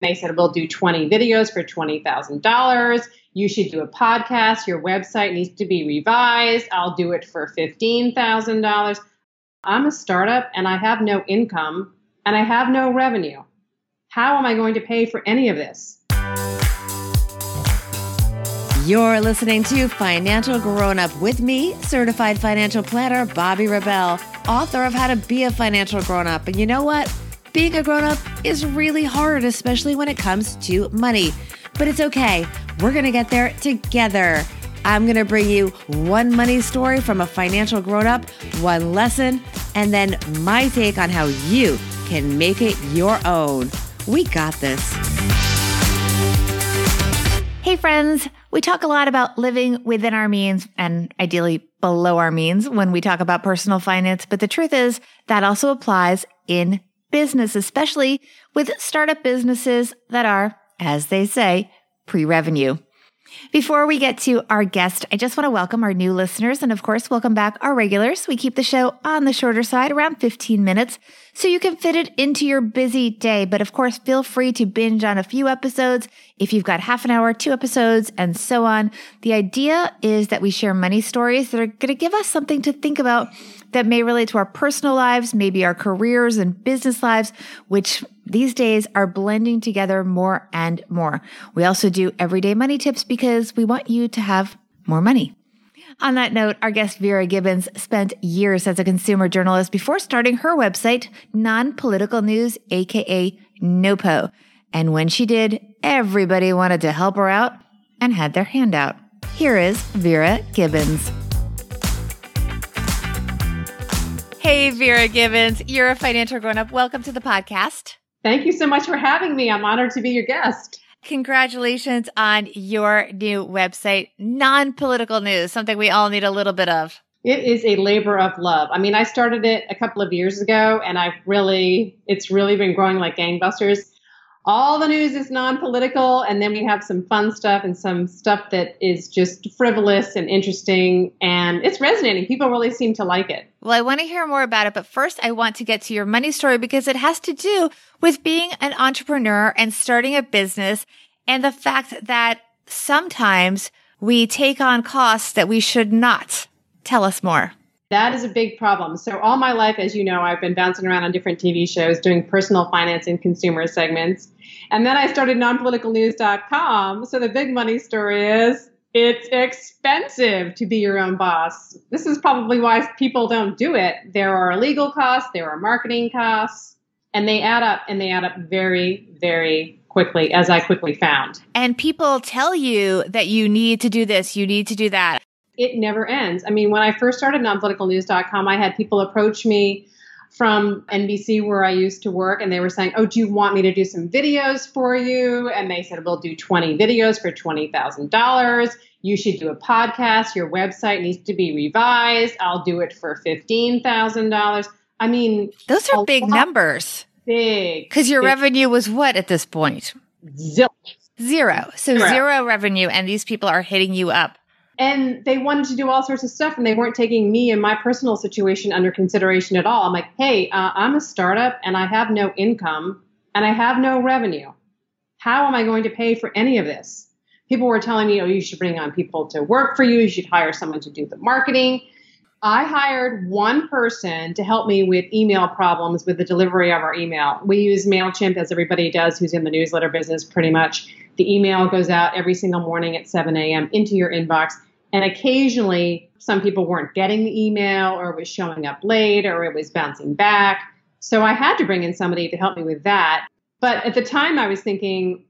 They said, we'll do 20 videos for $20,000. You should do a podcast. Your website needs to be revised. I'll do it for $15,000. I'm a startup and I have no income and I have no revenue. How am I going to pay for any of this? You're listening to Financial Grown Up with me, certified financial planner Bobbi Rebell, author of How to Be a Financial Grown Up. And you know what? Being a grown up is really hard, especially when it comes to money. But it's okay. We're going to get there together. I'm going to bring you one money story from a financial grown up, one lesson, and then my take on how you can make it your own. We got this. Hey, friends. We talk a lot about living within our means and ideally below our means when we talk about personal finance. But the truth is that also applies in business, especially with startup businesses that are, as they say, pre revenue. Before we get to our guest, I just want to welcome our new listeners and, of course, welcome back our regulars. We keep the show on the shorter side, around 15 minutes, so you can fit it into your busy day. But, of course, feel free to binge on a few episodes if you've got half an hour, two episodes, and so on. The idea is that we share money stories that are going to give us something to think about that may relate to our personal lives, maybe our careers and business lives, which these days are blending together more and more. We also do everyday money tips because we want you to have more money. On that note, our guest Vera Gibbons spent years as a consumer journalist before starting her website, Non Political News, aka NOPO. And when she did, everybody wanted to help her out and had their hand out. Here is Vera Gibbons. Hey, Vera Gibbons, you're a financial grown up. Welcome to the podcast. Thank you so much for having me. I'm honored to be your guest. Congratulations on your new website, Non Political News, something we all need a little bit of. It is a labor of love. I mean, I started it a couple of years ago and I've really, it's really been growing like gangbusters all the news is non-political and then we have some fun stuff and some stuff that is just frivolous and interesting and it's resonating. People really seem to like it. Well i want to hear more about it but first i want to get to your money story because it has to do with being an entrepreneur and starting a business and the fact that sometimes we take on costs that we should not. Tell us more that is a big problem. So, all my life, as you know, I've been bouncing around on different TV shows doing personal finance and consumer segments. And then I started nonpoliticalnews.com. So, the big money story is it's expensive to be your own boss. This is probably why people don't do it. There are legal costs, there are marketing costs, and they add up and they add up very, very quickly, as I quickly found. And people tell you that you need to do this, you need to do that it never ends. I mean, when I first started nonpoliticalnews.com, I had people approach me from NBC where I used to work, and they were saying, Oh, do you want me to do some videos for you? And they said, We'll do 20 videos for $20,000. You should do a podcast. Your website needs to be revised. I'll do it for $15,000. I mean, those are big numbers. Big. Because your big. revenue was what at this point? Zilch. Zero. So zero. zero revenue, and these people are hitting you up and they wanted to do all sorts of stuff and they weren't taking me and my personal situation under consideration at all. I'm like hey uh, i'm a startup and i have no income and i have no revenue. How am i going to pay for any of this? People were telling me oh you should bring on people to work for you. You should hire someone to do the marketing. I hired one person to help me with email problems with the delivery of our email. We use mailchimp as everybody does who's in the newsletter business pretty much. The email goes out every single morning at 7 a.m. into your inbox. And occasionally, some people weren't getting the email, or it was showing up late, or it was bouncing back. So I had to bring in somebody to help me with that. But at the time, I was thinking,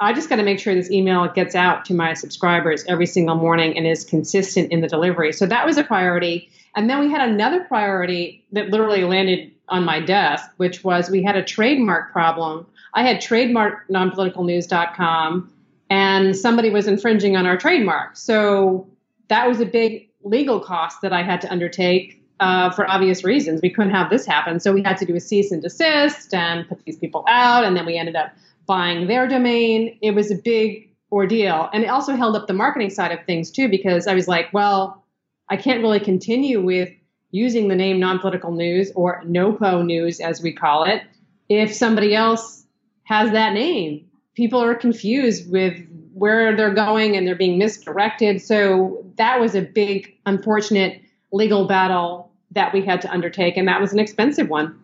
I just got to make sure this email gets out to my subscribers every single morning and is consistent in the delivery. So that was a priority. And then we had another priority that literally landed on my desk, which was we had a trademark problem. I had trademarked nonpoliticalnews.com and somebody was infringing on our trademark. So that was a big legal cost that I had to undertake uh, for obvious reasons. We couldn't have this happen. So we had to do a cease and desist and put these people out. And then we ended up buying their domain. It was a big ordeal. And it also held up the marketing side of things too, because I was like, well, I can't really continue with using the name non political news or NOPO news, as we call it, if somebody else has that name. People are confused with where they're going and they're being misdirected. So that was a big, unfortunate legal battle that we had to undertake, and that was an expensive one.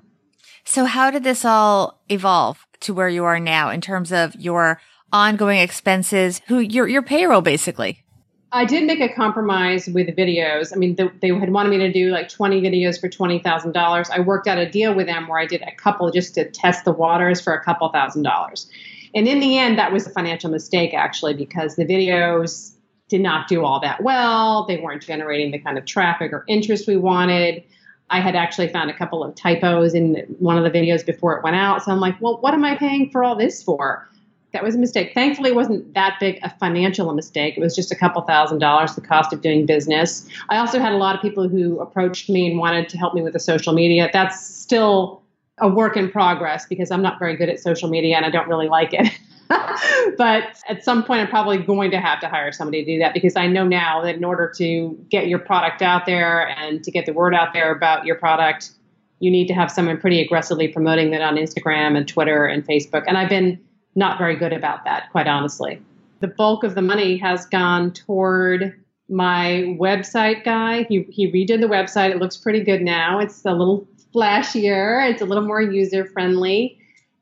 So, how did this all evolve to where you are now in terms of your ongoing expenses, who your your payroll basically? I did make a compromise with the videos. I mean, the, they had wanted me to do like 20 videos for $20,000. I worked out a deal with them where I did a couple just to test the waters for a couple thousand dollars. And in the end, that was a financial mistake actually because the videos did not do all that well. They weren't generating the kind of traffic or interest we wanted. I had actually found a couple of typos in one of the videos before it went out. So I'm like, well, what am I paying for all this for? That was a mistake. Thankfully, it wasn't that big a financial mistake. It was just a couple thousand dollars, the cost of doing business. I also had a lot of people who approached me and wanted to help me with the social media. That's still a work in progress because I'm not very good at social media and I don't really like it. but at some point, I'm probably going to have to hire somebody to do that because I know now that in order to get your product out there and to get the word out there about your product, you need to have someone pretty aggressively promoting that on Instagram and Twitter and Facebook. And I've been not very good about that, quite honestly. The bulk of the money has gone toward my website guy. He, he redid the website. It looks pretty good now. It's a little flashier, it's a little more user friendly.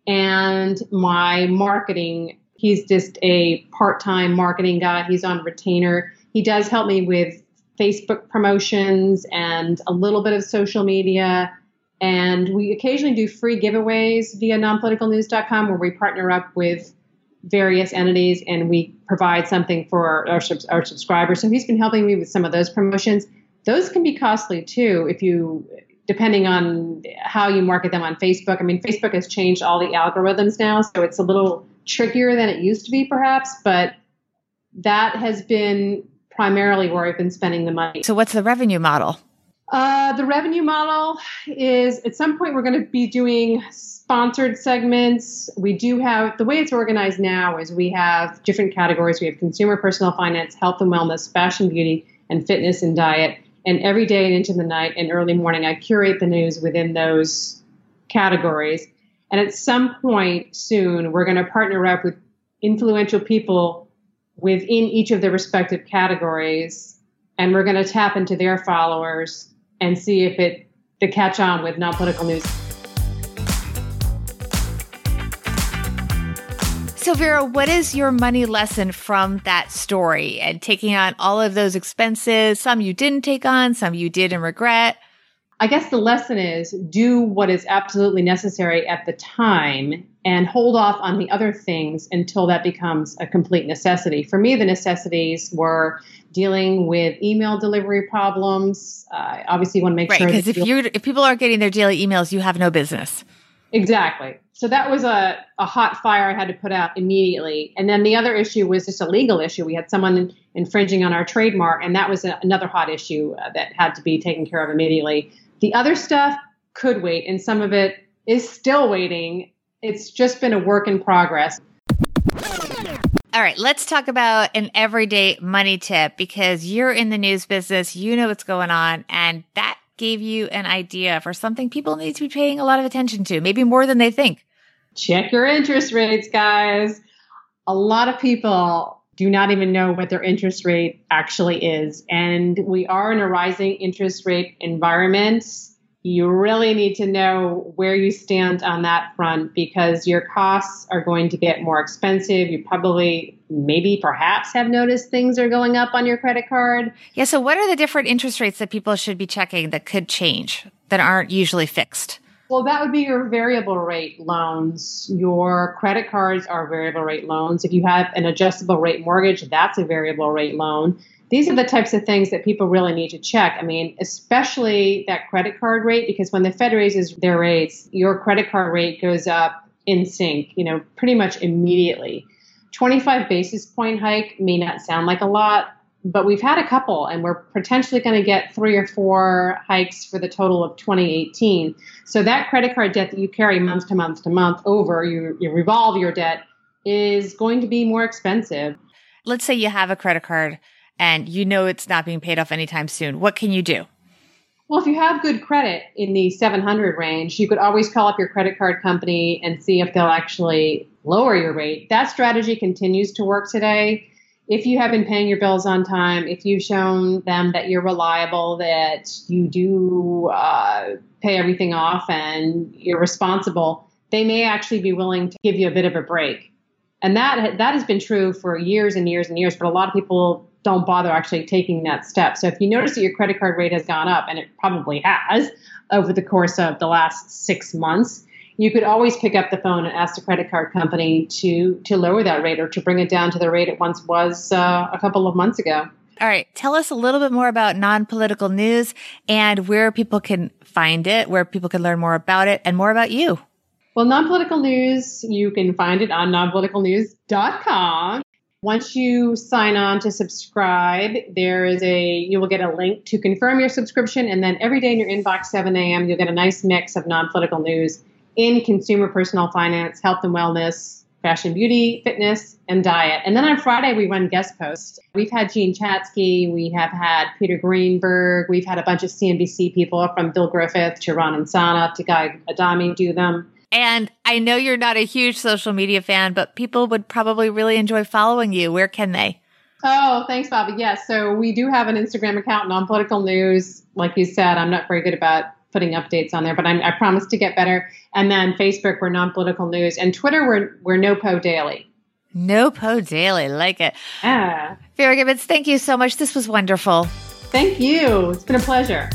And my marketing, he's just a part time marketing guy. He's on retainer. He does help me with Facebook promotions and a little bit of social media and we occasionally do free giveaways via nonpoliticalnews.com where we partner up with various entities and we provide something for our, our subscribers. So he's been helping me with some of those promotions. Those can be costly too if you, depending on how you market them on Facebook. I mean, Facebook has changed all the algorithms now, so it's a little trickier than it used to be perhaps, but that has been primarily where I've been spending the money. So, what's the revenue model? Uh, the revenue model is at some point we're going to be doing sponsored segments. We do have the way it's organized now is we have different categories. We have consumer personal finance, health and wellness, fashion, beauty, and fitness and diet. And every day and into the night and early morning, I curate the news within those categories. And at some point soon, we're going to partner up with influential people within each of the respective categories. And we're going to tap into their followers and see if it to catch on with non-political news. So, Vera, what is your money lesson from that story and taking on all of those expenses? Some you didn't take on, some you did and regret. I guess the lesson is do what is absolutely necessary at the time and hold off on the other things until that becomes a complete necessity. For me, the necessities were dealing with email delivery problems. Uh, obviously, you want to make right, sure because if you if people aren't getting their daily emails, you have no business. Exactly. So that was a, a hot fire I had to put out immediately. And then the other issue was just a legal issue. We had someone infringing on our trademark, and that was a, another hot issue uh, that had to be taken care of immediately. The other stuff could wait, and some of it is still waiting. It's just been a work in progress. All right, let's talk about an everyday money tip because you're in the news business, you know what's going on, and that gave you an idea for something people need to be paying a lot of attention to, maybe more than they think. Check your interest rates, guys. A lot of people do not even know what their interest rate actually is. And we are in a rising interest rate environment. You really need to know where you stand on that front because your costs are going to get more expensive. You probably, maybe, perhaps have noticed things are going up on your credit card. Yeah. So, what are the different interest rates that people should be checking that could change that aren't usually fixed? Well, that would be your variable rate loans. Your credit cards are variable rate loans. If you have an adjustable rate mortgage, that's a variable rate loan. These are the types of things that people really need to check. I mean, especially that credit card rate, because when the Fed raises their rates, your credit card rate goes up in sync, you know, pretty much immediately. 25 basis point hike may not sound like a lot, but we've had a couple and we're potentially going to get three or four hikes for the total of 2018 so that credit card debt that you carry month to month to month over you, you revolve your debt is going to be more expensive let's say you have a credit card and you know it's not being paid off anytime soon what can you do Well, if you have good credit in the 700 range, you could always call up your credit card company and see if they'll actually lower your rate. That strategy continues to work today. If you have been paying your bills on time, if you've shown them that you're reliable, that you do uh, pay everything off and you're responsible, they may actually be willing to give you a bit of a break. And that that has been true for years and years and years, but a lot of people don't bother actually taking that step. So if you notice that your credit card rate has gone up, and it probably has over the course of the last six months, you could always pick up the phone and ask the credit card company to to lower that rate or to bring it down to the rate it once was uh, a couple of months ago. All right, tell us a little bit more about non-political news and where people can find it, where people can learn more about it, and more about you. Well, non-political news, you can find it on nonpoliticalnews.com. Once you sign on to subscribe, there is a you will get a link to confirm your subscription, and then every day in your inbox, 7 a.m., you'll get a nice mix of non-political news in consumer personal finance, health and wellness, fashion, beauty, fitness, and diet. And then on Friday, we run guest posts. We've had Jean Chatzky, we have had Peter Greenberg, we've had a bunch of CNBC people from Bill Griffeth to Ron Insana to Guy Adami do them. And I know you're not a huge social media fan, but people would probably really enjoy following you. Where can they? Oh, thanks, Bobbi. Yes. So we do have an Instagram account, non political news. Like you said, I'm not very good about putting updates on there, but I'm, i promise to get better. And then Facebook, we're non political news. And Twitter, we're, we're NoPo Daily. NoPo Daily. Like it. Yeah. Vera Gibbons, thank you so much. This was wonderful. Thank you. It's been a pleasure.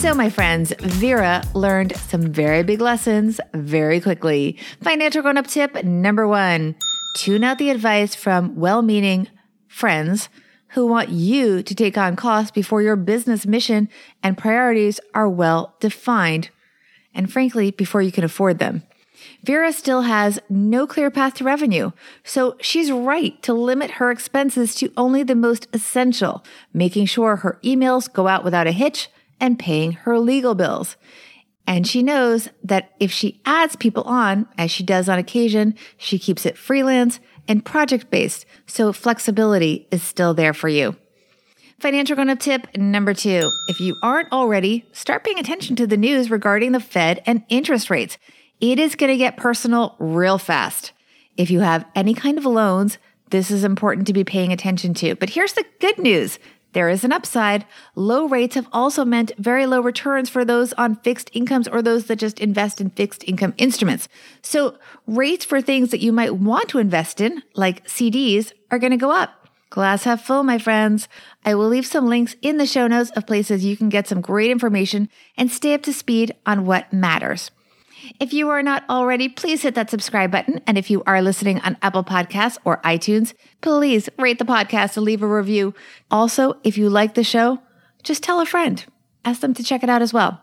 So, my friends, Vera learned some very big lessons very quickly. Financial grown up tip number one tune out the advice from well meaning friends who want you to take on costs before your business mission and priorities are well defined. And frankly, before you can afford them. Vera still has no clear path to revenue, so she's right to limit her expenses to only the most essential, making sure her emails go out without a hitch and paying her legal bills. And she knows that if she adds people on, as she does on occasion, she keeps it freelance and project based, so flexibility is still there for you. Financial grown up tip number two. If you aren't already, start paying attention to the news regarding the Fed and interest rates. It is going to get personal real fast. If you have any kind of loans, this is important to be paying attention to. But here's the good news. There is an upside. Low rates have also meant very low returns for those on fixed incomes or those that just invest in fixed income instruments. So rates for things that you might want to invest in, like CDs, are going to go up. Glass half full, my friends. I will leave some links in the show notes of places you can get some great information and stay up to speed on what matters. If you are not already, please hit that subscribe button. And if you are listening on Apple Podcasts or iTunes, please rate the podcast and leave a review. Also, if you like the show, just tell a friend. Ask them to check it out as well.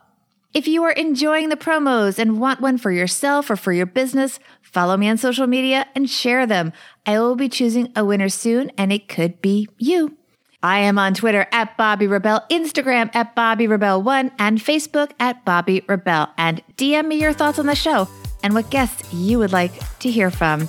If you are enjoying the promos and want one for yourself or for your business, follow me on social media and share them. I will be choosing a winner soon, and it could be you. I am on Twitter at Bobbi Rebell, Instagram at Bobbi Rebell1, and Facebook at Bobbi Rebell. And DM me your thoughts on the show and what guests you would like to hear from.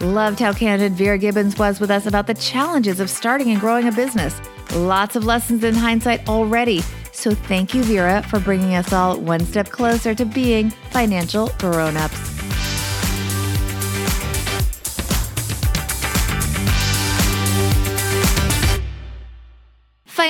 Loved how candid Vera Gibbons was with us about the challenges of starting and growing a business. Lots of lessons in hindsight already. So thank you, Vera, for bringing us all one step closer to being financial grown ups.